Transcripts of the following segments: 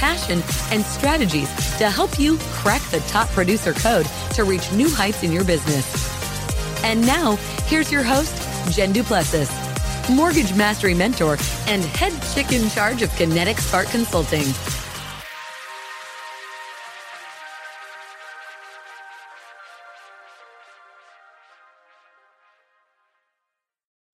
passion, and strategies to help you crack the top producer code to reach new heights in your business. And now, here's your host, Jen Du Plessis, Mortgage Mastery Mentor and head chick in charge of Kinetic Spark Consulting.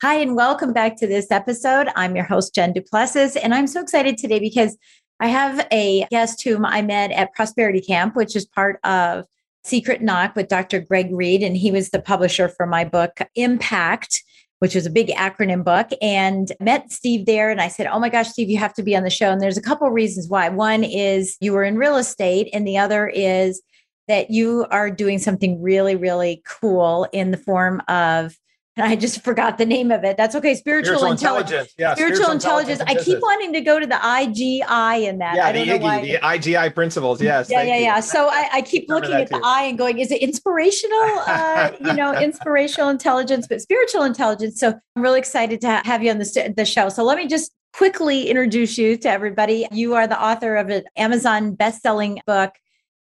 Hi, and welcome back to this episode. I'm your host, Jen Du Plessis, and I'm so excited today because I have a guest whom I met at Prosperity Camp, which is part of Secret Knock with Dr. Greg Reid. And he was the publisher for my book, Impact, which was a big acronym book. And met Steve there. And I said, Oh my gosh, Steve, you have to be on the show. And there's a couple reasons why. One is you were in real estate, and the other is that you are doing something really, really cool in the form of and I just forgot the name of it. That's okay. Spiritual, spiritual intelligence. intelligence. Yeah, spiritual, spiritual intelligence. intelligence. I keep wanting to go to the IGI in that. Yeah, the IGI, the IGI principles. Yes. Yeah, yeah, yeah. So I, I keep looking at too. the I and going, is it inspirational? Uh, you know, inspirational intelligence, but spiritual intelligence. So I'm really excited to have you on the, the show. So let me just quickly introduce you to everybody. You are the author of an Amazon best-selling book,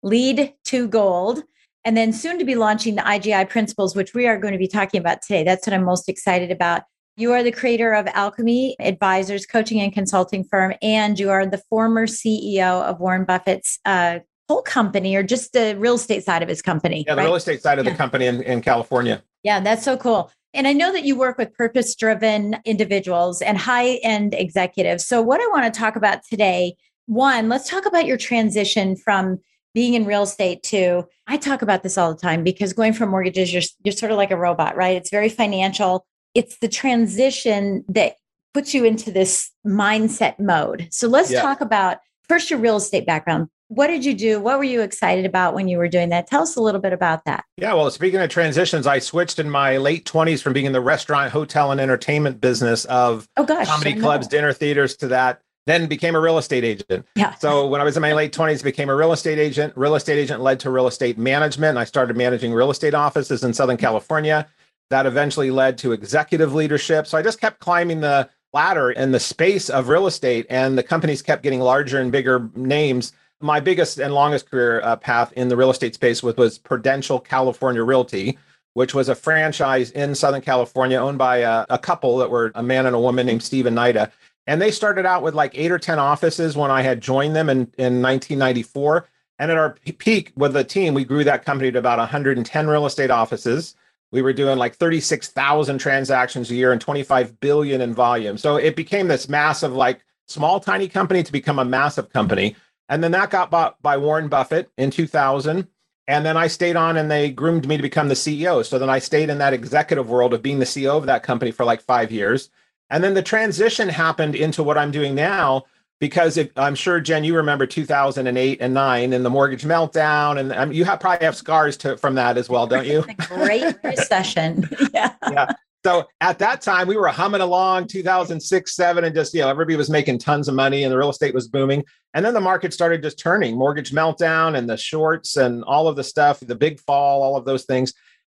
Lead to Gold and then soon to be launching the IGI principles, which we are going to be talking about today. That's what I'm most excited about. You are the creator of Alchemy Advisors, coaching and consulting firm, and you are the former CEO of Warren Buffett's uh, whole company or just the real estate side of his company. Yeah, the right? real estate side of yeah. the company in, in California. Yeah, that's so cool. And I know that you work with purpose driven individuals and high end executives. So, what I want to talk about today, one, let's talk about your transition from being in real estate too. I talk about this all the time because going from mortgages, you're, you're sort of like a robot, right? It's very financial. It's the transition that puts you into this mindset mode. So let's yeah. talk about first your real estate background. What did you do? What were you excited about when you were doing that? Tell us a little bit about that. Yeah, well, speaking of transitions, I switched in my late 20s from being in the restaurant, hotel, and entertainment business of oh, gosh, comedy clubs, dinner theaters to that then became a real estate agent. Yeah. So when I was in my late 20s, became a real estate agent. Real estate agent led to real estate management. I started managing real estate offices in Southern California. That eventually led to executive leadership. So I just kept climbing the ladder in the space of real estate, and the companies kept getting larger and bigger names. My biggest and longest career uh, path in the real estate space was, was Prudential California Realty, which was a franchise in Southern California owned by a, a couple that were a man and a woman named Steve and Nida. And they started out with like eight or 10 offices when I had joined them in, in 1994. And at our peak with the team, we grew that company to about 110 real estate offices. We were doing like 36,000 transactions a year and 25 billion in volume. So it became this massive, like small, tiny company to become a massive company. And then that got bought by Warren Buffett in 2000. And then I stayed on and they groomed me to become the CEO. So then I stayed in that executive world of being the CEO of that company for like five years. And then the transition happened into what I'm doing now because if, I'm sure Jen, you remember 2008 and nine and the mortgage meltdown, and um, you have probably have scars to, from that as well, don't you? Great recession. yeah. Yeah. So at that time, we were humming along 2006, seven, and just, you know, everybody was making tons of money and the real estate was booming. And then the market started just turning mortgage meltdown and the shorts and all of the stuff, the big fall, all of those things.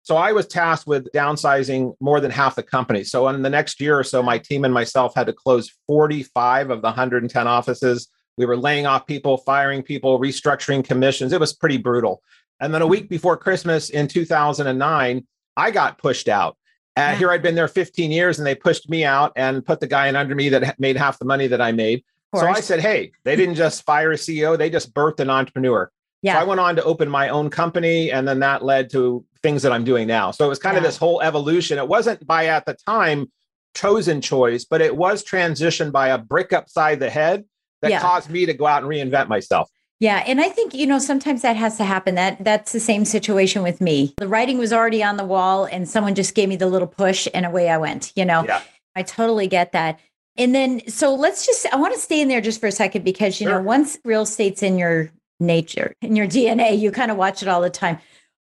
So I was tasked with downsizing more than half the company. So in the next year or so, my team and myself had to close 45 of the 110 offices. We were laying off people, firing people, restructuring commissions. It was pretty brutal. And then a week before Christmas in 2009, I got pushed out. Uh, here I'd been there 15 years and they pushed me out and put the guy in under me that made half the money that I made. So I said, hey, they didn't just fire a CEO, they just birthed an entrepreneur. Yeah. So I went on to open my own company, and then that led to things that I'm doing now. So it was kind of this whole evolution. It wasn't by at the time chosen choice, but it was transitioned by a brick upside the head that Yeah. caused me to go out and reinvent myself. Yeah, and I think you know sometimes that has to happen. That that's the same situation with me. The writing was already on the wall, and someone just gave me the little push, and away I went. You know, Yeah. I totally get that. And then, so let's just, I want to stay in there just for a second because, you know, once real estate's in your nature, in your DNA, you kind of watch it all the time.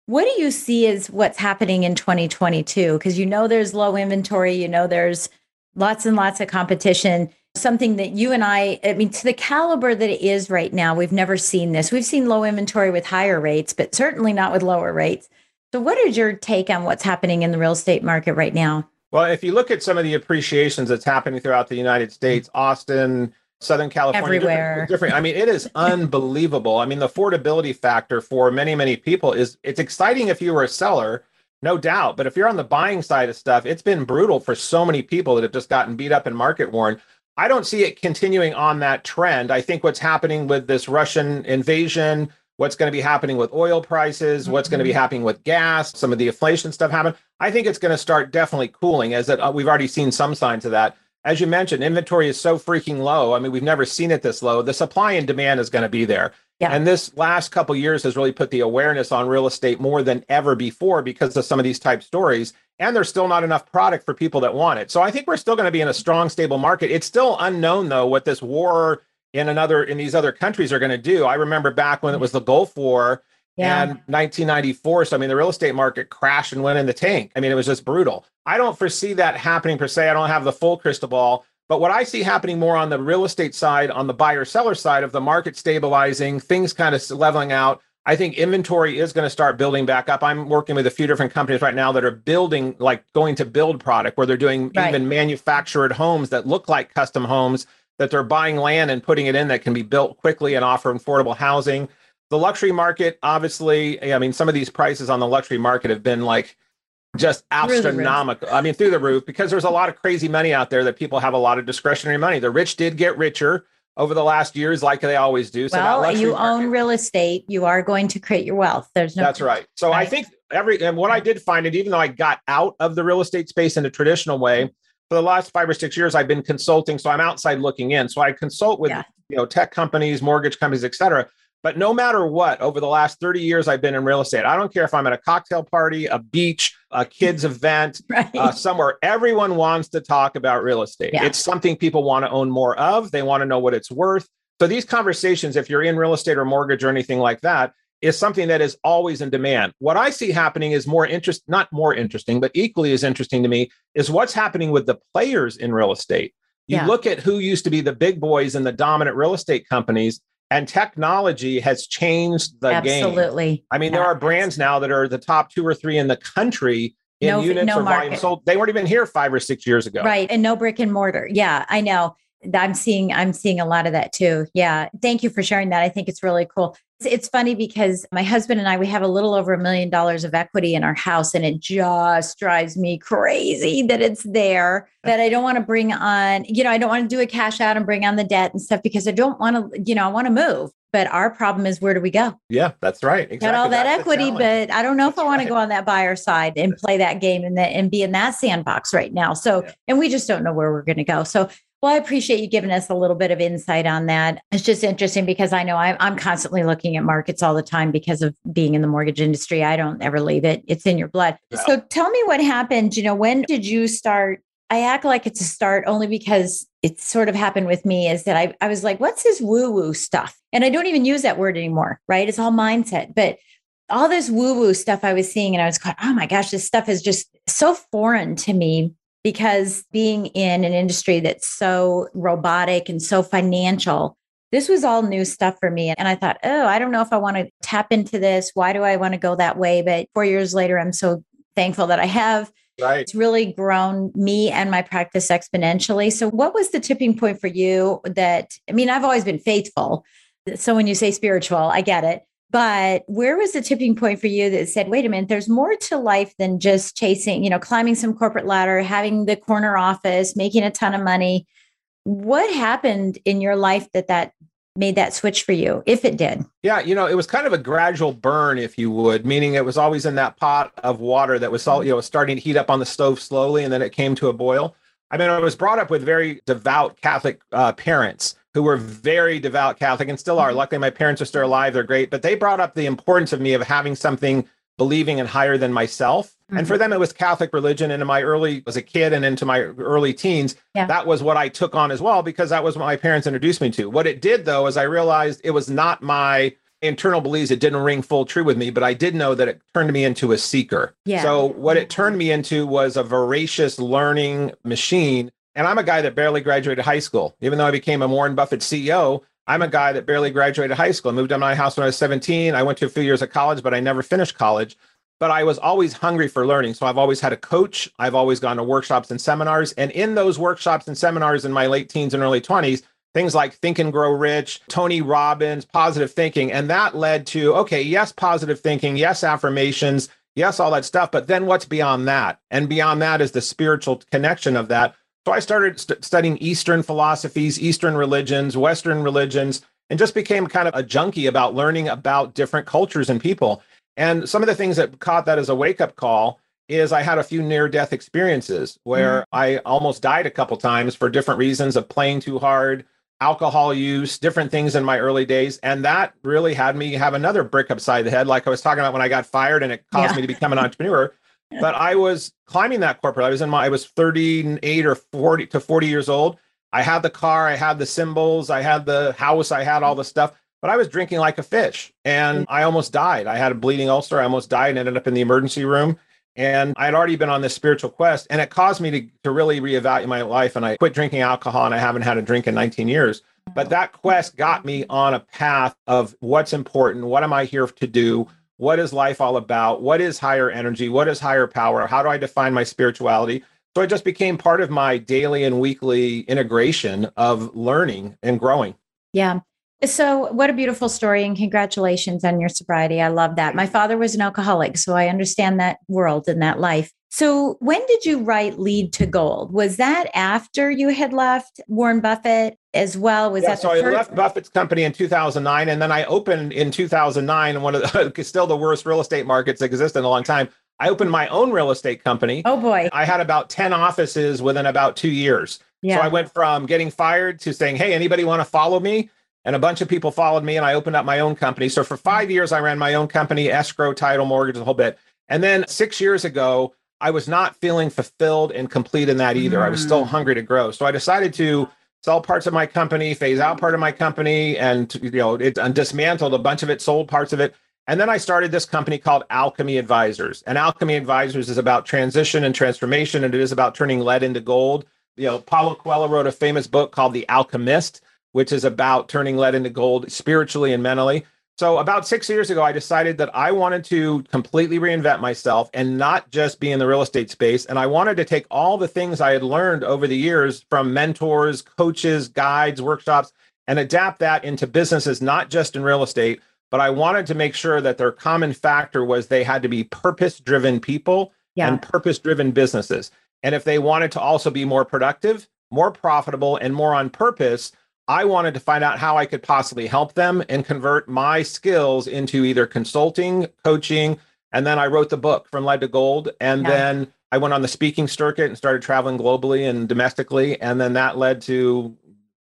What do you see as what's happening in 2022? Because you know there's low inventory, you know there's lots and lots of competition. Something that you and I, I mean, to the caliber that it is right now, we've never seen this. We've seen low inventory with higher rates, but certainly not with lower rates. So, what is your take on what's happening in the real estate market right now? Well, if you look at some of the appreciations that's happening throughout the United States, Austin, Southern California, Everywhere. different. I mean, it is unbelievable. I mean, the affordability factor for many, many people is it's exciting if you were a seller, no doubt. But if you're on the buying side of stuff, it's been brutal for so many people that have just gotten beat up and market worn. I don't see it continuing on that trend. I think what's happening with this Russian invasion, what's going to be happening with oil prices, what's going to be happening with gas, some of the inflation stuff happen. I think it's going to start definitely cooling as it, uh, we've already seen some signs of that. As you mentioned, inventory is so freaking low. I mean, we've never seen it this low. The supply and demand is going to be there. Yeah. And this last couple years has really put the awareness on real estate more than ever before because of some of these type stories. And there's still not enough product for people that want it. So I think we're still going to be in a strong, stable market. It's still unknown though what this war in another in these other countries are going to do. I remember back when it was the Gulf War and 1994. So I mean, the real estate market crashed and went in the tank. I mean, it was just brutal. I don't foresee that happening per se. I don't have the full crystal ball. But what I see happening more on the real estate side, on the buyer seller side of the market stabilizing, things kind of leveling out. I think inventory is going to start building back up. I'm working with a few different companies right now that are building, like going to build product where they're doing Right. even manufactured homes that look like custom homes, that they're buying land and putting it in that can be built quickly and offer affordable housing. The luxury market, obviously, I mean, some of these prices on the luxury market have been like just Through the roof. astronomical. I mean, through the roof because there's a lot of crazy money out there that people have a lot of discretionary money. The rich did get richer over the last years, like they always do. So well, you market- own real estate. You are going to create your wealth. There's no. That's right. So I think every and what I did find it, even though I got out of the real estate space in a traditional way, for the last five or six years, I've been consulting. So I'm outside looking in. So I consult with Yeah. you know tech companies, mortgage companies, et cetera. But no matter what, over the last 30 years I've been in real estate, I don't care if I'm at a cocktail party, a beach, a kids event, Right. uh, somewhere. Everyone wants to talk about real estate. Yeah. It's something people want to own more of. They want to know what it's worth. So these conversations, if you're in real estate or mortgage or anything like that, is something that is always in demand. What I see happening is more interest, not more interesting, but equally as interesting to me is what's happening with the players in real estate. You Yeah. look at who used to be the big boys and the dominant real estate companies, and technology has changed the game. Absolutely. I mean, there are brands now that are the top two or three in the country in No- units no or volume market. sold. They weren't even here five or six years ago. Right. And no brick and mortar. Yeah, I know. I'm seeing I'm seeing a lot of that too. Yeah. Thank you for sharing that. I think it's really cool. It's, funny because my husband and I we have a little over a million dollars of equity in our house and it just drives me crazy that it's there that I don't want to bring on, you know, I don't want to do a cash out and bring on the debt and stuff because I don't want to, you know, I want to move. But our problem is where do we go? Yeah, that's right. Exactly. Got all that That's equity, but I don't know if I want right. to go on that buyer side and play that game and that and be in that sandbox right now. So, Yeah. and we just don't know where we're going to go. So, well, I appreciate you giving us a little bit of insight on that. It's just interesting because I know I'm, I'm constantly looking at markets all the time because of being in the mortgage industry. I don't ever leave it; it's in your blood. Yeah. So, tell me what happened. You know, when did you start? I act like it's a start only because it sort of happened with me is that I, I was like, what's this woo woo stuff? And I don't even use that word anymore, right? It's all mindset. But all this woo woo stuff I was seeing, and I was going, oh my gosh, this stuff is just so foreign to me because being in an industry that's so robotic and so financial, this was all new stuff for me. And I thought, oh, I don't know if I want to tap into this. Why do I want to go that way? But four years later, I'm so thankful that I have. Right. It's really grown me and my practice exponentially. So, what was the tipping point for you that, I mean, I've always been faithful. So, when you say spiritual, I get it. But where was the tipping point for you that said, wait a minute, there's more to life than just chasing, you know, climbing some corporate ladder, having the corner office, making a ton of money? What happened in your life that that made that switch for you, if it did? Yeah, you know, it was kind of a gradual burn, if you would, meaning it was always in that pot of water that was, you know, starting to heat up on the stove slowly, and then it came to a boil. I mean, I was brought up with very devout Catholic uh, parents who were very devout Catholic and still are. Mm-hmm. Luckily, my parents are still alive; they're great. But they brought up the importance of me of having something believing and higher than myself. Mm-hmm. And for mm-hmm. them, it was Catholic religion. And in my early, as a kid and into my early teens, yeah. that was what I took on as well, because that was what my parents introduced me to. What it did, though, is I realized it was not my internal beliefs. It didn't ring full true with me, but I did know that it turned me into a seeker. Yeah. So what it turned me into was a voracious learning machine. And I'm a guy that barely graduated high school. Even though I became a Warren Buffett CEO, I'm a guy that barely graduated high school. I moved out of my house when I was 17. I went to a few years of college, but I never finished college but I was always hungry for learning. So I've always had a coach. I've always gone to workshops and seminars. And in those workshops and seminars in my late teens and early 20s, things like Think and Grow Rich, Tony Robbins, positive thinking. And that led to, okay, yes, positive thinking, yes, affirmations, yes, all that stuff. But then what's beyond that? And beyond that is the spiritual connection of that. So I started st- studying Eastern philosophies, Eastern religions, Western religions, and just became kind of a junkie about learning about different cultures and people. And some of the things that caught that as a wake up call is I had a few near death experiences where mm-hmm. I almost died a couple times for different reasons of playing too hard, alcohol use, different things in my early days. And that really had me have another brick upside the head, like I was talking about when I got fired and it caused yeah. me to become an entrepreneur. But I was climbing that corporate. I was in my, I was 38 or 40 to 40 years old. I had the car, I had the symbols, I had the house, I had all the stuff but I was drinking like a fish and I almost died. I had a bleeding ulcer. I almost died and ended up in the emergency room. And I had already been on this spiritual quest, and it caused me to, to really reevaluate my life. And I quit drinking alcohol, and I haven't had a drink in 19 years. But that quest got me on a path of what's important. What am I here to do? What is life all about? What is higher energy? What is higher power? How do I define my spirituality? So it just became part of my daily and weekly integration of learning and growing. Yeah. So, what a beautiful story, and congratulations on your sobriety. I love that. My father was an alcoholic, so I understand that world and that life. So, when did you write Lead to Gold? Was that after you had left Warren Buffett as well? Was yeah, that so I first- left Buffett's company in 2009, and then I opened in 2009 one of the still the worst real estate markets that exist in a long time. I opened my own real estate company. Oh boy! I had about 10 offices within about two years. Yeah. So I went from getting fired to saying, "Hey, anybody want to follow me?" and a bunch of people followed me and I opened up my own company. So for five years, I ran my own company, escrow, title, mortgage, the whole bit. And then six years ago, I was not feeling fulfilled and complete in that either. Mm. I was still mm. hungry to grow. So I decided to sell parts of my company, phase out part of my company, and you know, it and dismantled a bunch of it, sold parts of it. And then I started this company called Alchemy Advisors. And Alchemy Advisors is about transition and transformation, and it is about turning lead into gold. You know, Paulo Coelho wrote a famous book called The Alchemist which is about turning lead into gold spiritually and mentally. So, about six years ago, I decided that I wanted to completely reinvent myself and not just be in the real estate space. And I wanted to take all the things I had learned over the years from mentors, coaches, guides, workshops, and adapt that into businesses, not just in real estate. But I wanted to make sure that their common factor was they had to be purpose driven people yeah. and purpose driven businesses. And if they wanted to also be more productive, more profitable, and more on purpose, I wanted to find out how I could possibly help them and convert my skills into either consulting, coaching, and then I wrote the book from lead to gold. And yeah. then I went on the speaking circuit and started traveling globally and domestically. And then that led to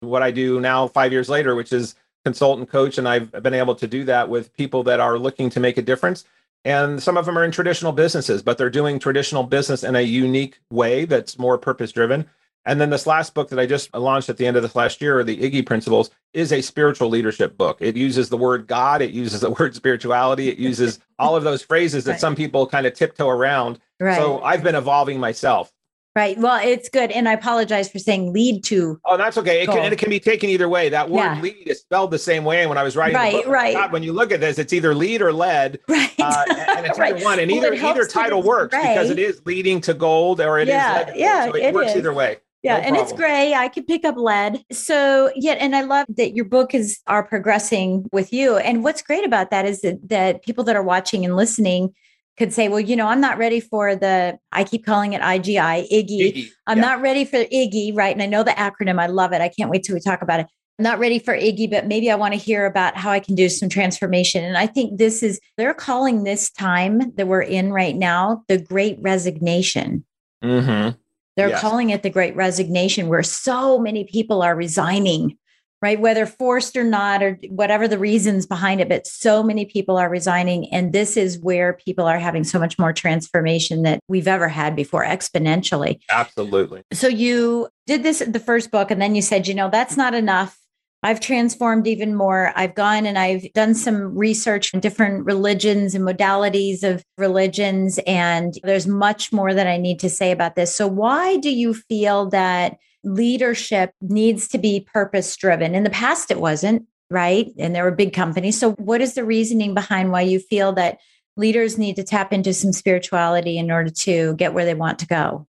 what I do now five years later, which is consultant coach. And I've been able to do that with people that are looking to make a difference. And some of them are in traditional businesses, but they're doing traditional business in a unique way that's more purpose driven. And then this last book that I just launched at the end of this last year, the Iggy Principles, is a spiritual leadership book. It uses the word God, it uses the word spirituality, it uses all of those phrases that right. some people kind of tiptoe around. Right. So I've been evolving myself. Right. Well, it's good. And I apologize for saying lead to. Oh, that's okay. It can, and it can be taken either way. That word yeah. lead is spelled the same way. And when I was writing right, the book, right. God, when you look at this, it's either lead or led. Right. Uh, and it's right. either one. And well, either either title works because it is leading to gold or it yeah, is Yeah. So it, it works is. either way. Yeah, no and it's gray. I could pick up lead. So, yeah, and I love that your book is are progressing with you. And what's great about that is that, that people that are watching and listening, could say, well, you know, I'm not ready for the, I keep calling it IGI, Iggy. Iggy. I'm yeah. not ready for Iggy, right? And I know the acronym, I love it. I can't wait till we talk about it. I'm not ready for Iggy, but maybe I want to hear about how I can do some transformation. And I think this is, they're calling this time that we're in right now the great resignation. Mm-hmm. They're yes. calling it the great resignation, where so many people are resigning right? Whether forced or not, or whatever the reasons behind it, but so many people are resigning. And this is where people are having so much more transformation that we've ever had before, exponentially. Absolutely. So you did this in the first book, and then you said, you know, that's not enough. I've transformed even more. I've gone and I've done some research in different religions and modalities of religions, and there's much more that I need to say about this. So, why do you feel that leadership needs to be purpose driven. In the past, it wasn't, right? And there were big companies. So, what is the reasoning behind why you feel that leaders need to tap into some spirituality in order to get where they want to go?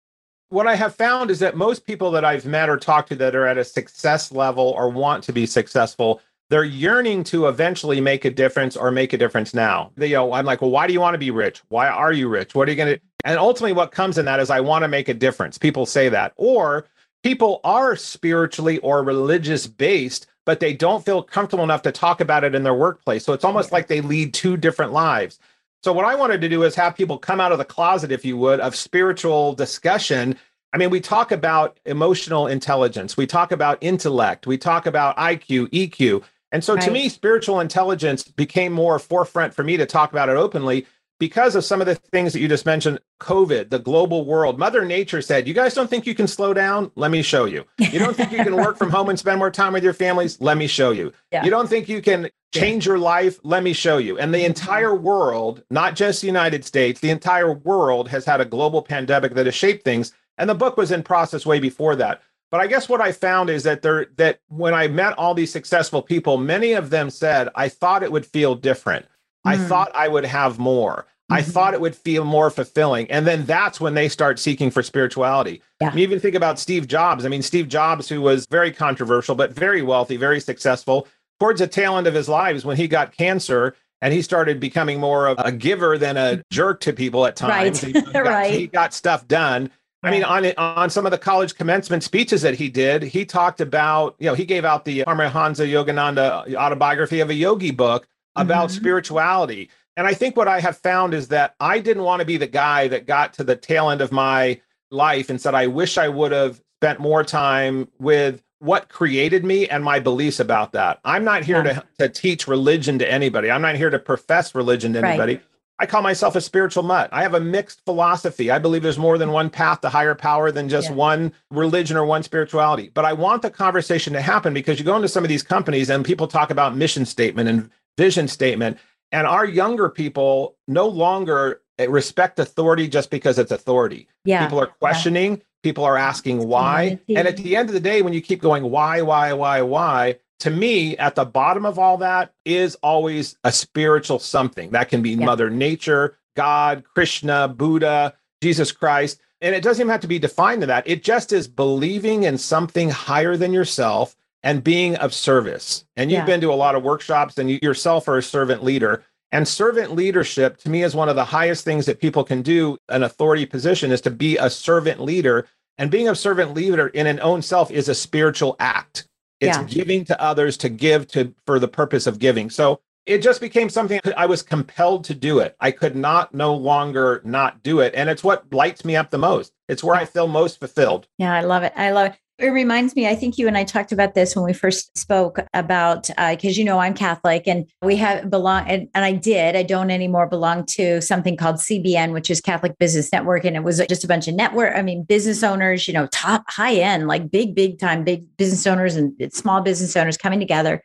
What I have found is that most people that I've met or talked to that are at a success level or want to be successful, they're yearning to eventually make a difference or make a difference now. They, you know, I'm like, well, why do you want to be rich? Why are you rich? What are you going to? And ultimately, what comes in that is I want to make a difference. People say that, or people are spiritually or religious based, but they don't feel comfortable enough to talk about it in their workplace. So it's almost like they lead two different lives. So what I wanted to do is have people come out of the closet, if you would, of spiritual discussion. I mean, we talk about emotional intelligence, we talk about intellect, we talk about IQ, EQ. And so right. to me, spiritual intelligence became more forefront for me to talk about it openly because of some of the things that you just mentioned covid the global world mother nature said you guys don't think you can slow down let me show you you don't think you can work from home and spend more time with your families let me show you yeah. you don't think you can change your life let me show you and the mm-hmm. entire world not just the united states the entire world has had a global pandemic that has shaped things and the book was in process way before that but i guess what i found is that there that when i met all these successful people many of them said i thought it would feel different I mm. thought I would have more. I mm-hmm. thought it would feel more fulfilling. And then that's when they start seeking for spirituality. Yeah. I mean, even think about Steve Jobs. I mean, Steve Jobs, who was very controversial, but very wealthy, very successful, towards the tail end of his lives when he got cancer and he started becoming more of a giver than a jerk to people at times. Right. He, got, right. he got stuff done. I mean, on on some of the college commencement speeches that he did, he talked about, you know, he gave out the Paramahansa Yogananda autobiography of a yogi book about mm-hmm. spirituality. And I think what I have found is that I didn't want to be the guy that got to the tail end of my life and said, I wish I would have spent more time with what created me and my beliefs about that. I'm not here yeah. to, to teach religion to anybody. I'm not here to profess religion to anybody. Right. I call myself a spiritual mutt. I have a mixed philosophy. I believe there's more than one path to higher power than just yeah. one religion or one spirituality. But I want the conversation to happen because you go into some of these companies and people talk about mission statement and vision statement. And our younger people no longer respect authority just because it's authority. Yeah. People are questioning, yeah. People are asking why. And at the end of the day, when you keep going, why, why, why, why, to me, at the bottom of all that is always a spiritual something. That can be yeah. Mother Nature, God, Krishna, Buddha, Jesus Christ. And it doesn't even have to be defined to that. It just is believing in something higher than yourself and being of service. And you've yeah. been to a lot of workshops and you yourself are a servant leader. And servant leadership to me is one of the highest things that people can do an authority position is to be a servant leader. And being a servant leader in an own self is a spiritual act. It's yeah. giving to others to give to for the purpose of giving. So it just became something I was compelled to do it. I could not no longer not do it. And it's what lights me up the most. It's where I feel most fulfilled. Yeah, I love it. I love it. It reminds me, I think you and I talked about this when we first spoke about, because uh, you know I'm Catholic and we have belong, and, and I did, I don't anymore belong to something called CBN, which is Catholic Business Network. And it was just a bunch of network, I mean, business owners, you know, top high end, like big, big time, big business owners and small business owners coming together.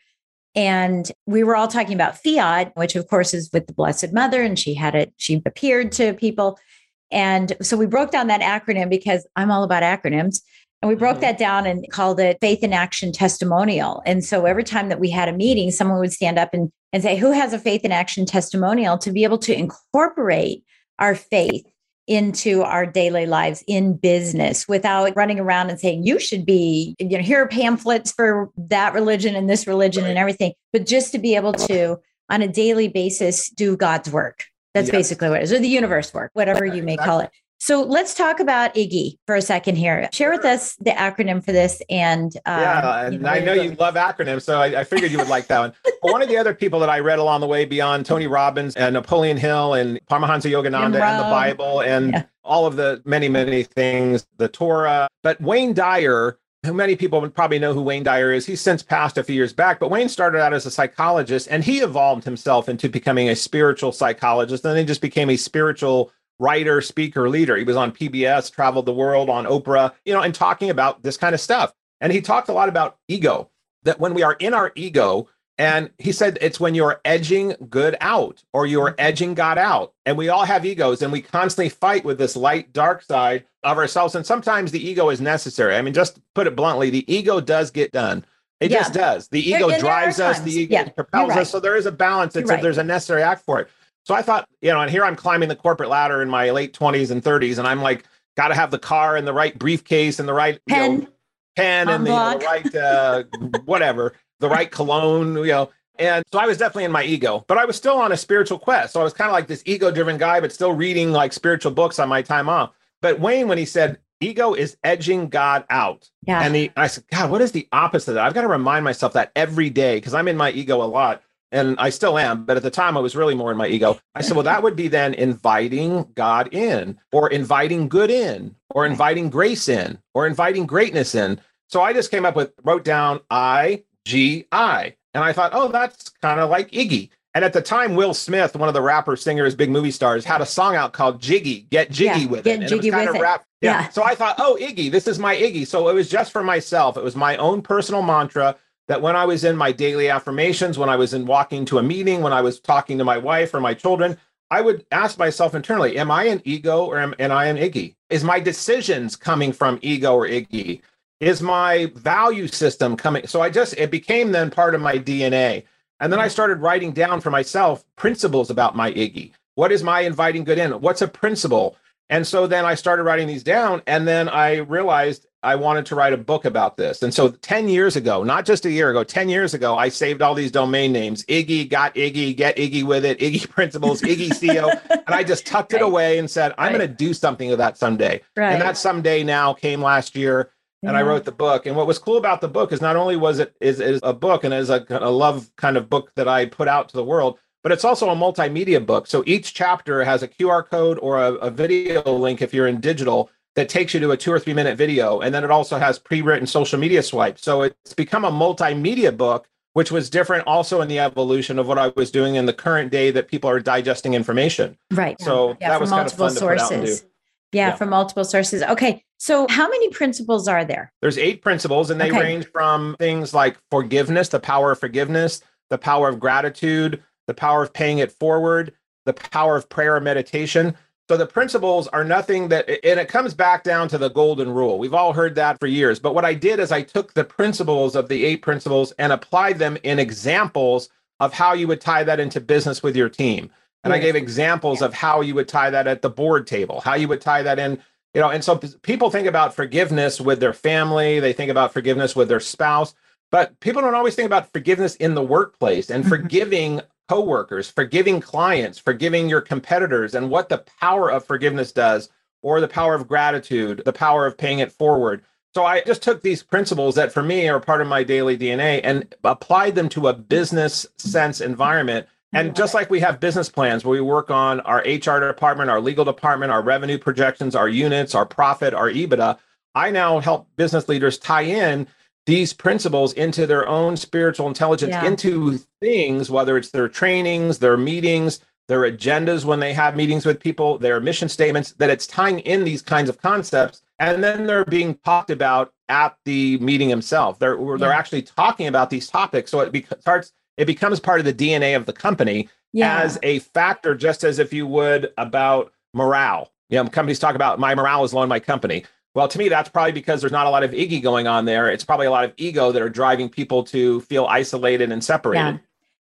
And we were all talking about fiat, which of course is with the Blessed Mother, and she had it, she appeared to people. And so we broke down that acronym because I'm all about acronyms. And we broke mm-hmm. that down and called it faith in action testimonial. And so every time that we had a meeting, someone would stand up and, and say, Who has a faith in action testimonial to be able to incorporate our faith into our daily lives in business without running around and saying, You should be, you know, here are pamphlets for that religion and this religion right. and everything, but just to be able to, on a daily basis, do God's work That's Yes. basically what it is, or the universe work, whatever you may call it. So let's talk about Iggy for a second here. Share with us the acronym for this, and uh, yeah, and I know you love acronyms, so I, I figured you would like that one. But one of the other people that I read along the way beyond Tony Robbins and Napoleon Hill and Paramahansa Yogananda and the Bible and Yeah. all of the many, many things, the Torah. But Wayne Dyer, who many people would probably know who Wayne Dyer is, he's since passed a few years back, but Wayne started out as a psychologist and he evolved himself into becoming a spiritual psychologist. And then he just became a spiritual writer, speaker, leader. He was on PBS, traveled the world on Oprah, you know, and talking about this kind of stuff. And he talked a lot about ego, that when we are in our ego, and he said it's when you're edging good out or you're edging God out. And we all have egos and we constantly fight with this light, dark side of ourselves. And sometimes the ego is necessary. I mean, just put it bluntly, the ego does get done. It Yeah. just does. The ego there drives us, the ego Yeah, propels right. us. So there is a balance. It's right. there's a necessary act for it. So I thought, you know, and here I'm climbing the corporate ladder in my late 20s and 30s, and I'm like, got to have the car and the right briefcase and the right you know, pen. pen and the, Envelope. the right uh, whatever, the right cologne, you know. And so I was definitely in my ego, but I was still on a spiritual quest. So I was kind of like this ego-driven guy, but still reading like spiritual books on my time off. But Wayne, when he said ego is edging God out, Yeah. and the I said, God, what is the opposite of that? I've got to remind myself that every day because I'm in my ego a lot. And I still am, but at the time I was really more in my ego. I said, well, that would be then inviting God in, or inviting good in, or inviting grace in, or inviting greatness in. So I just came up with, wrote down I G I. And I thought, oh, that's kind of like Iggy. And at the time, Will Smith, one of the rappers, singers, big movie stars, had a song out called Jiggy, Get Jiggy Yeah, with Get it. And it Jiggy kind with of It. rap. Yeah. Yeah. So I thought, oh, Iggy, this is my Iggy. So it was just for myself. It was my own personal mantra that when I was in my daily affirmations, when I was in walking to a meeting, when I was talking to my wife or my children, I would ask myself internally, am I an ego or am, am I an Iggy? Is my decisions coming from ego or Iggy? Is my value system coming? So I just, it became then part of my DNA. And then I started writing down for myself principles about my Iggy. What is my inviting good in? What's a principle? And so then I started writing these down. And then I realized I wanted to write a book about this. And so 10 years ago, not just a year ago, 10 years ago, I saved all these domain names Iggy, got Iggy, get Iggy with it, Iggy Principles, Iggy CEO. And I just tucked it away and said, I'm Right. going to do something with that someday. Right. And that someday now came last year and I wrote the book. And what was cool about the book is not only was it is, is a book and is a, a love kind of book that I put out to the world, but it's also a multimedia book. So each chapter has a QR code or a, a video link if you're in digital that takes you to a two or three minute video. And then it also has pre-written social media swipes. So it's become a multimedia book, which was different also in the evolution of what I was doing in the current day that people are digesting information. Right. So yeah, that from was kind of multiple fun to put out and do. sources. Yeah, Yeah. from multiple sources. Okay. So how many principles are there? There's eight principles, and they Okay. range from things like forgiveness, the power of forgiveness, the power of gratitude, the power of paying it forward, the power of prayer and meditation. So the principles are nothing that, and it comes back down to the golden rule. We've all heard that for years. But what I did is I took the principles of the eight principles and applied them in examples of how you would tie that into business with your team. And I gave examples of how you would tie that at the board table, how you would tie that in you know and so people think about forgiveness with their family they think about forgiveness with their spouse but people don't always think about forgiveness in the workplace and Mhm. forgiving coworkers forgiving clients forgiving your competitors and what the power of forgiveness does or the power of gratitude the power of paying it forward. So i just took these principles that for me are part of my daily dna and applied them to a business sense environment. And just like we have business plans where we work on our HR department, our legal department, our revenue projections, our units, our profit, our EBITDA, I now help business leaders tie in these principles into their own spiritual intelligence, Yeah. into things, whether it's their trainings, their meetings, their agendas when they have meetings with people, their mission statements, that it's tying in these kinds of concepts. And then they're being talked about at the meeting itself. They're, they're actually talking about these topics. So it be- starts it becomes part of the DNA of the company Yeah. as a factor, just as if you would about morale. You know, companies talk about my morale is low in my company. Well, to me, that's probably because there's not a lot of iggy going on there. It's probably a lot of ego that are driving people to feel isolated and separated. yeah.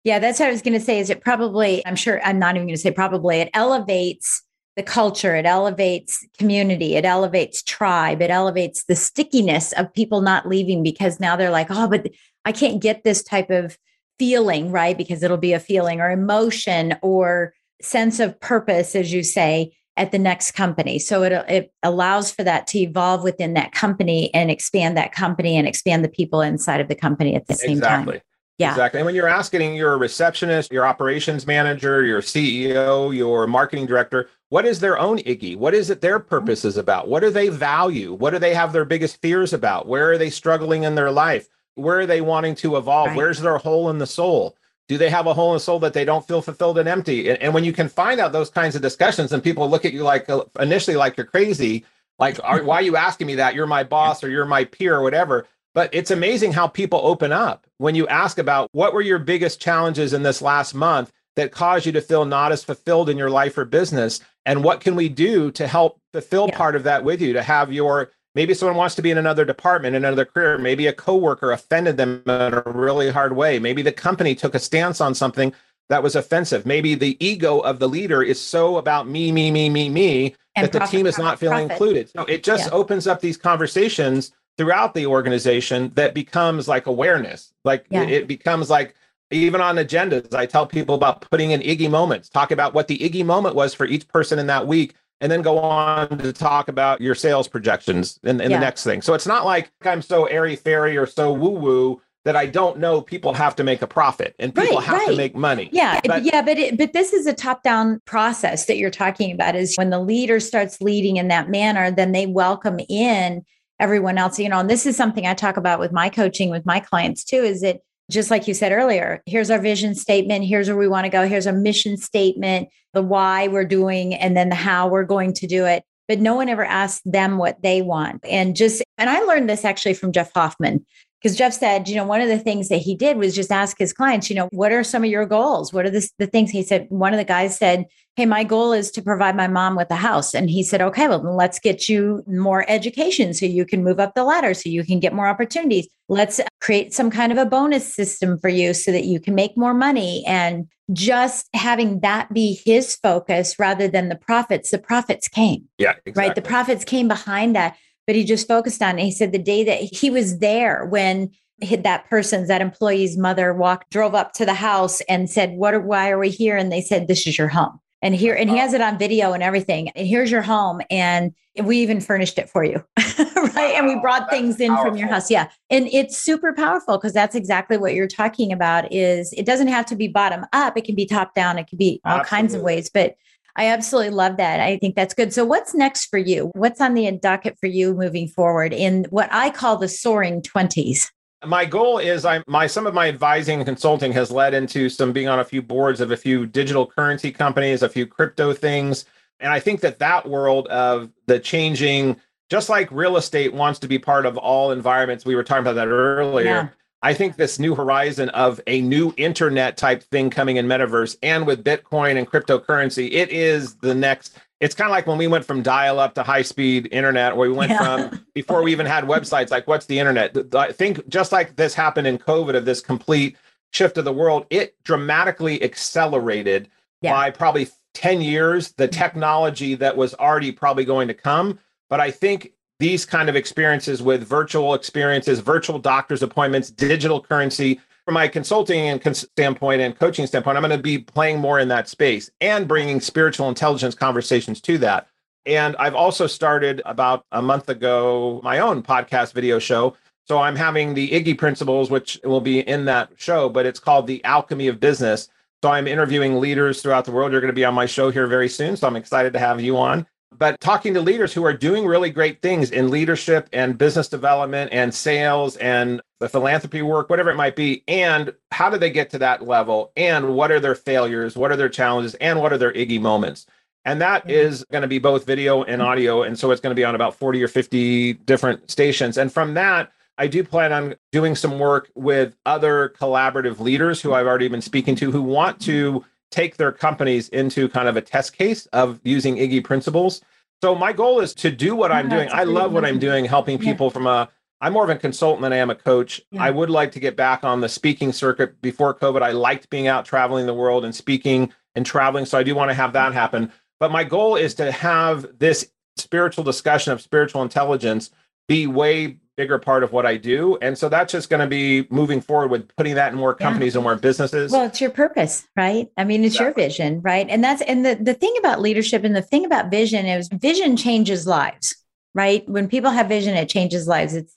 Yeah, that's what I was going to say. Is it probably, I'm sure I'm not even going to say probably, it elevates the culture, it elevates community, it elevates tribe, it elevates the stickiness of people not leaving because now they're like, oh, but I can't get this type of feeling, right? Because it'll be a feeling or emotion or sense of purpose, as you say, at the next company. So it, it allows for that to evolve within that company and expand that company and expand the people inside of the company at the same exactly. time. Yeah. Exactly. And when you're asking your receptionist, your operations manager, your CEO, your marketing director, what is their own Iggy? What is it their mm-hmm. purpose is about? What do they value? What do they have their biggest fears about? Where are they struggling in their life? Where are they wanting to evolve? Right. Where's their hole in the soul? Do they have a hole in the soul that they don't feel fulfilled and empty? And, and when you can find out those kinds of discussions and people look at you like uh, initially like you're crazy like are, why are you asking me that? You're my boss or you're my peer or whatever. But it's amazing how people open up when you ask about what were your biggest challenges in this last month that caused you to feel not as fulfilled in your life or business? And what can we do to help fulfill yeah. part of that with you to have your Maybe someone wants to be in another department, in another career. Maybe a coworker offended them in a really hard way. Maybe the company took a stance on something that was offensive. Maybe the ego of the leader is so about me, me, me, me, me and that profit, the team is not feeling profit. included. So it just yeah. opens up these conversations throughout the organization that becomes like awareness. Like yeah. it becomes like even on agendas, I tell people about putting in Iggy moments, talk about what the Iggy moment was for each person in that week and then go on to talk about your sales projections in yeah. the next thing. So it's not like I'm so airy fairy or so woo woo that I don't know people have to make a profit and people right, have right. to make money. Yeah, but, yeah, but it, but this is a top down process that you're talking about. Is when the leader starts leading in that manner, then they welcome in everyone else. You know, and this is something I talk about with my coaching with my clients too. Is that just like you said earlier, here's our vision statement, here's where we want to go, here's our mission statement, the why we're doing, and then the how we're going to do it. But no one ever asks them what they want. And just, and I learned this actually from Jeff Hoffman, because Jeff said, you know, one of the things that he did was just ask his clients, you know, what are some of your goals? What are the, the things he said? One of the guys said, Hey, my goal is to provide my mom with a house. And he said, Okay, well, let's get you more education so you can move up the ladder, so you can get more opportunities. Let's create some kind of a bonus system for you so that you can make more money. And just having that be his focus rather than the profits, the profits came. Yeah, exactly. right. The profits came behind that but he just focused on it. He said the day that he was there when that person's that employee's mother walked drove up to the house and said what are, why are we here? And they said this is your home. And here and he has it on video and everything. And here's your home and we even furnished it for you right? And we brought things in powerful. from your house. yeah. And it's super powerful because that's exactly what you're talking about is it doesn't have to be bottom up. It can be top down. It can be all Absolutely. kinds of ways. But I absolutely love that. I think that's good. So, what's next for you? What's on the docket for you moving forward in what I call the soaring 20s? My goal is I my some of my advising and consulting has led into some being on a few boards of a few digital currency companies, a few crypto things, and I think that that world of the changing just like real estate wants to be part of all environments. We were talking about that earlier. Yeah. I think this new horizon of a new internet type thing coming in metaverse and with Bitcoin and cryptocurrency, it is the next. It's kind of like when we went from dial up to high speed internet, where we went yeah. from before we even had websites, like what's the internet? I think just like this happened in COVID of this complete shift of the world, it dramatically accelerated yeah. by probably 10 years the mm-hmm. technology that was already probably going to come. But I think these kind of experiences with virtual experiences, virtual doctor's appointments, digital currency. From my consulting and con- standpoint and coaching standpoint, I'm going to be playing more in that space and bringing spiritual intelligence conversations to that. And I've also started about a month ago my own podcast video show. So I'm having the Iggy principles, which will be in that show, but it's called The Alchemy of Business. So I'm interviewing leaders throughout the world. You're going to be on my show here very soon. So I'm excited to have you on but talking to leaders who are doing really great things in leadership and business development and sales and the philanthropy work, whatever it might be. And how do they get to that level? And what are their failures? What are their challenges? And what are their Iggy moments? And that mm-hmm. is going to be both video and audio. And so it's going to be on about 40 or 50 different stations. And from that, I do plan on doing some work with other collaborative leaders who I've already been speaking to who want to take their companies into kind of a test case of using Iggy principles. So my goal is to do what I'm doing. I love what I'm doing, helping people yeah. from a I'm more of a consultant than I am a coach. Yeah. I would like to get back on the speaking circuit. Before COVID, I liked being out traveling the world and speaking and traveling. So I do want to have that happen. But my goal is to have this spiritual discussion of spiritual intelligence be way bigger part of what I do. And so that's just going to be moving forward with putting that in more companies yeah. and more businesses. Well, it's your purpose, right? I mean, it's exactly. your vision, right? And that's and the, the thing about leadership and the thing about vision is vision changes lives, right? When people have vision, it changes lives. It's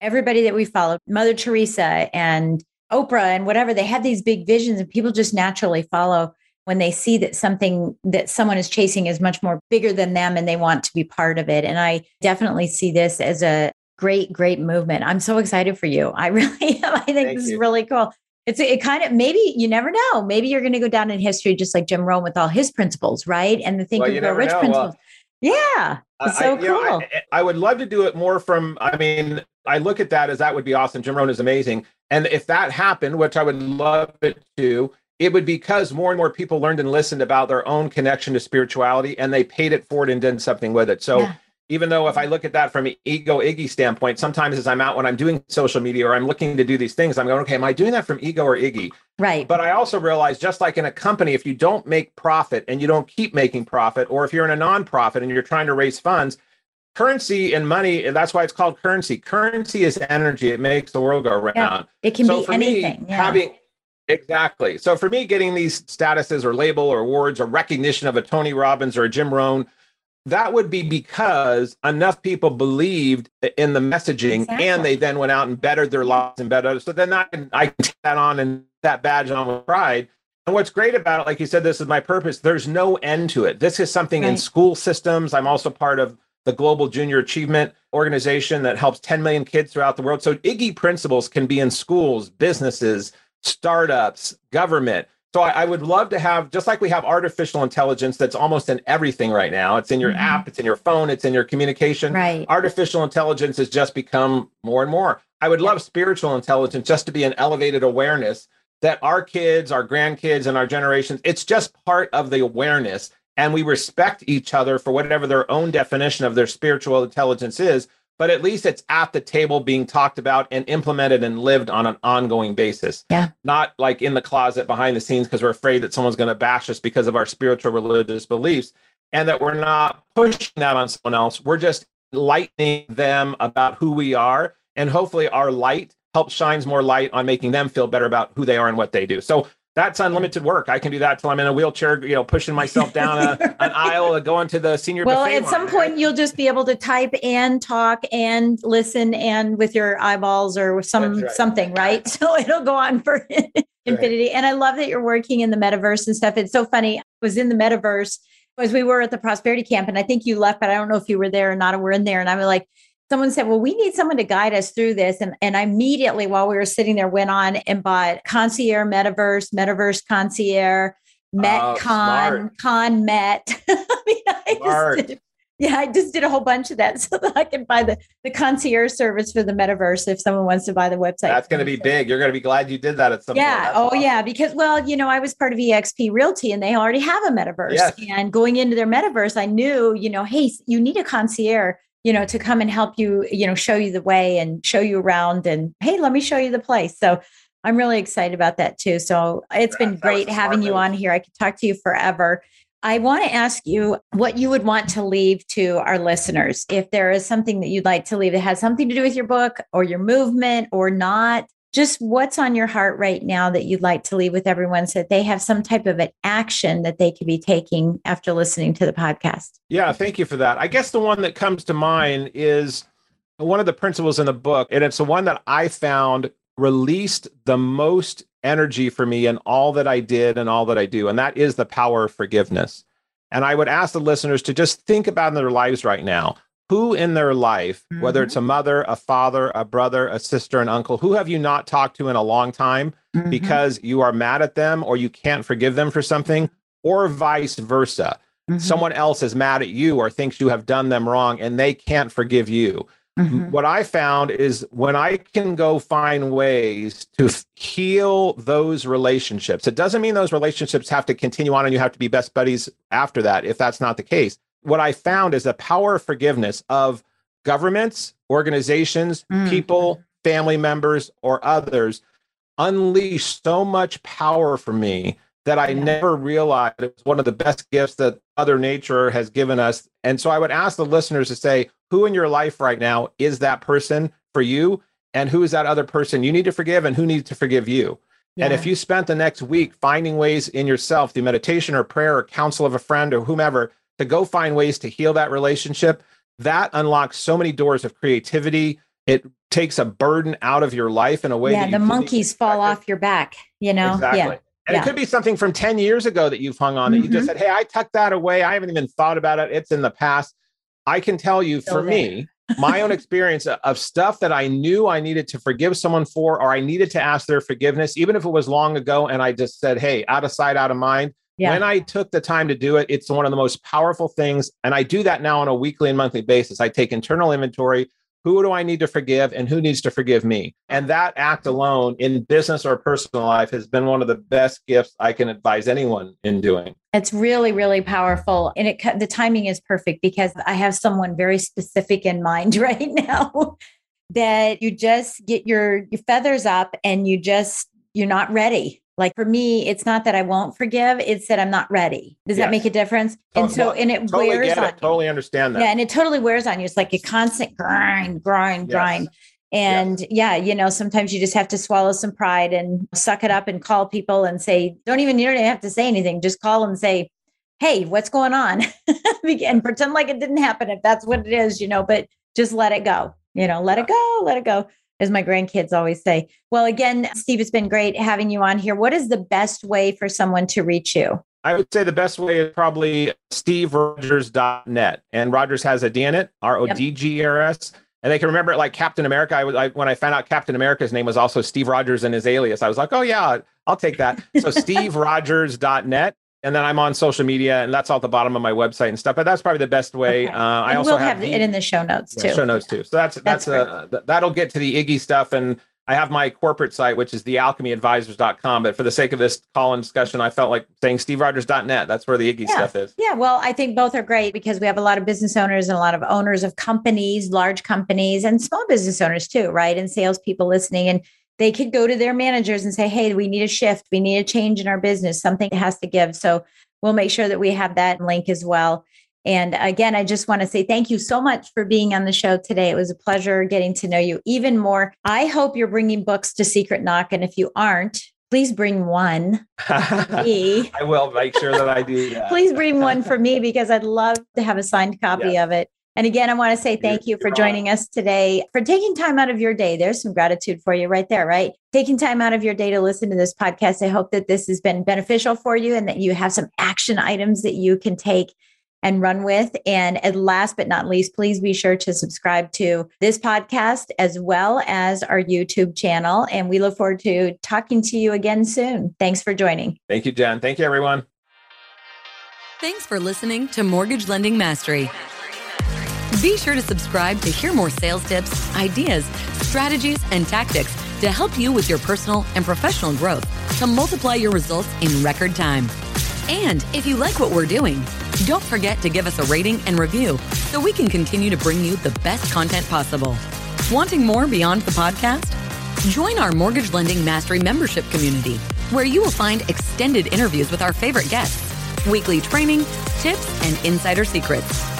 everybody that we follow, Mother Teresa and Oprah and whatever, they have these big visions and people just naturally follow when they see that something that someone is chasing is much more bigger than them and they want to be part of it. And I definitely see this as a great, great movement. I'm so excited for you. I really am. I think Thank this you. is really cool. It's it kind of maybe you never know. Maybe you're going to go down in history just like Jim Rohn with all his principles, right? And the think well, of rich know. principles. Well, yeah, it's so I, cool. Know, I, I, would love to do it more from. I mean, I look at that as that would be awesome. Jim Rohn is amazing, and if that happened, which I would love it to, it would be because more and more people learned and listened about their own connection to spirituality, and they paid it forward and did something with it. So. Yeah even though if I look at that from an ego Iggy standpoint, sometimes as I'm out when I'm doing social media or I'm looking to do these things, I'm going, okay, am I doing that from ego or Iggy? Right. But I also realize, just like in a company, if you don't make profit and you don't keep making profit, or if you're in a nonprofit and you're trying to raise funds, currency and money, and that's why it's called currency. Currency is energy; it makes the world go around. Yeah, it can so be anything. Me, yeah. Having exactly. So for me, getting these statuses or label or awards or recognition of a Tony Robbins or a Jim Rohn that would be because enough people believed in the messaging exactly. and they then went out and bettered their lives and better. So then I can, I can take that on and that badge on with pride. And what's great about it, like you said, this is my purpose. There's no end to it. This is something right. in school systems. I'm also part of the Global Junior Achievement Organization that helps 10 million kids throughout the world. So Iggy principles can be in schools, businesses, startups, government. So I, I, would love to have, just like we have artificial intelligence that's almost in everything right now. It's in your mm-hmm. app, it's in your phone, it's in your communication. Right. Artificial intelligence has just become more and more. I would love spiritual intelligence just to be an elevated awareness that our kids, our grandkids, and our generations, it's just part of the awareness. And we respect each other for whatever their own definition of their spiritual intelligence is but at least it's at the table being talked about and implemented and lived on an ongoing basis. Yeah. Not like in the closet behind the scenes because we're afraid that someone's going to bash us because of our spiritual religious beliefs and that we're not pushing that on someone else. We're just lightening them about who we are. And hopefully our light helps shines more light on making them feel better about who they are and what they do. So that's unlimited work. I can do that till I'm in a wheelchair, you know, pushing myself down a, an aisle, and going to the senior. Well, at some point, you'll just be able to type and talk and listen and with your eyeballs or some right. something, right? So it'll go on for infinity. Right. And I love that you're working in the metaverse and stuff. It's so funny. I was in the metaverse as we were at the prosperity camp, and I think you left, but I don't know if you were there or not. Or we're in there, and I'm like, someone said, Well, we need someone to guide us through this. And, and I immediately, while we were sitting there, went on and bought Concierge Metaverse, Metaverse Concierge, MetCon, oh, Con Met. I mean, I did, yeah, I just did a whole bunch of that so that I can buy the, the concierge service for the metaverse if someone wants to buy the website. That's going to be big. You're going to be glad you did that at some point. yeah. Oh, awesome. yeah. Because, well, you know, I was part of EXP Realty and they already have a metaverse. Yes. And going into their metaverse, I knew, you know, hey, you need a concierge you know, to come and help you, you know, show you the way and show you around and hey, let me show you the place. So I'm really excited about that too. So it's been great having you on here. I could talk to you forever. I want to ask you what you would want to leave to our listeners. If there is something that you'd like to leave that has something to do with your book or your movement or not, just what's on your heart right now that you'd like to leave with everyone so that they have some type of an action that they could be taking after listening to the podcast? Yeah, thank you for that. I guess the one that comes to mind is one of the principles in the book, and it's the one that I found released the most energy for me in all that I did and all that I do, and that is the power of forgiveness. And I would ask the listeners to just think about in their lives right now who in their life, mm-hmm. whether it's a mother, a father, a brother, a sister, an uncle, who have you not talked to in a long time mm-hmm. because you are mad at them or you can't forgive them for something, or vice versa? Mm-hmm. Someone else is mad at you or thinks you have done them wrong and they can't forgive you. Mm-hmm. What I found is when I can go find ways to heal those relationships, it doesn't mean those relationships have to continue on and you have to be best buddies after that, if that's not the case what I found is the power of forgiveness of governments, organizations, mm. people, family members, or others unleashed so much power for me that I Yeah. never realized it was one of the best gifts that Mother Nature has given us. And so I would ask the listeners to say, who in your life right now is that person for you? And who is that other person you need to forgive and who needs to forgive you? And if you spent the next week finding ways in yourself through meditation or prayer or counsel of a friend or whomever to go find ways to heal that relationship, that unlocks so many doors of creativity. It takes a burden out of your life in a way. yeah, the monkeys fall off your back, you know? Exactly. Yeah. And Yeah. it could be something from 10 years ago that you've hung on that you just mm-hmm. said, Hey, I tucked that away. I haven't even thought about it. It's in the past. I can tell you for me, my own experience of stuff that I knew I needed to forgive someone for, or I needed to ask their forgiveness, even if it was long ago. And I just said, Hey, out of sight, out of mind. Yeah. When I took the time to do it, it's one of the most powerful things. And I do that now on a weekly and monthly basis. I take internal inventory. Who do I need to forgive and who needs to forgive me? And that act alone in business or personal life has been one of the best gifts I can advise anyone in doing. It's really, really powerful. And it the timing is perfect because I have someone very specific in mind right now that you just get your, your feathers up and you just, you're not ready. Like for me, it's not that I won't forgive, it's that I'm not ready. Does that make a difference? To- and so, and it Totally wears on it. you. Totally understand that. Yeah, and it totally wears on you. It's like a constant grind, grind, Yes. grind. And yeah, you know, sometimes you just have to swallow some pride and suck it up and call people and say, don't even, you don't even have to say anything. Just call and say, hey, what's going on? and pretend like it didn't happen if that's what it is, you know, but just let it go, you know, let it go, let it go, as my grandkids always say. Well, again, Steve, it's been great having you on here. What is the best way for someone to reach you? I would say the best way is probably steverodgers.net. And Rodgers has a D in it, R O D G E R S. And they can remember it like Captain America. I was like, when I found out Captain America's name was also Steve Rogers and his alias. I was like, oh yeah, I'll take that. So steverodgers.net. And then I'm on social media, and that's all at the bottom of my website and stuff. But that's probably the best way. Okay. Uh, I And also we'll have, have the- it in the show notes yeah, too. show notes too. So that's That's that's, uh, th- that'll get to the Iggy stuff, and I have my corporate site, which is thealchemyadvisors.com. But for the sake of this call and discussion, I felt like saying steverodgers.net. That's where the Iggy Yeah. stuff is. Yeah, well, I think both are great because we have a lot of business owners and a lot of owners of companies, large companies, and small business owners too, right? And salespeople listening. And they could go to their managers and say, hey, we need a shift. We need a change in our business. Something has to give. So we'll make sure that we have that link as well. And again, I just want to say thank you so much for being on the show today. It was a pleasure getting to know you even more. I hope you're bringing books to Secret Knock. And if you aren't, please bring one. Me. I will make sure that I do that. Please bring one for me because I'd love to have a signed copy Yes. of it. And again, I want to say thank you for joining us today, for taking time out of your day. There's some gratitude for you right there, right? Taking time out of your day to listen to this podcast. I hope that this has been beneficial for you and that you have some action items that you can take and run with. And at last but not least, please be sure to subscribe to this podcast as well as our YouTube channel. And we look forward to talking to you again soon. Thanks for joining. Thank you, Jen. Thank you, everyone. Thanks for listening to Mortgage Lending Mastery. Be sure to subscribe to hear more sales tips, ideas, strategies, and tactics to help you with your personal and professional growth to multiply your results in record time. And if you like what we're doing, don't forget to give us a rating and review so we can continue to bring you the best content possible. Wanting more beyond the podcast? Join our Mortgage Lending Mastery membership community, where you will find extended interviews with our favorite guests, weekly training, tips, and insider secrets,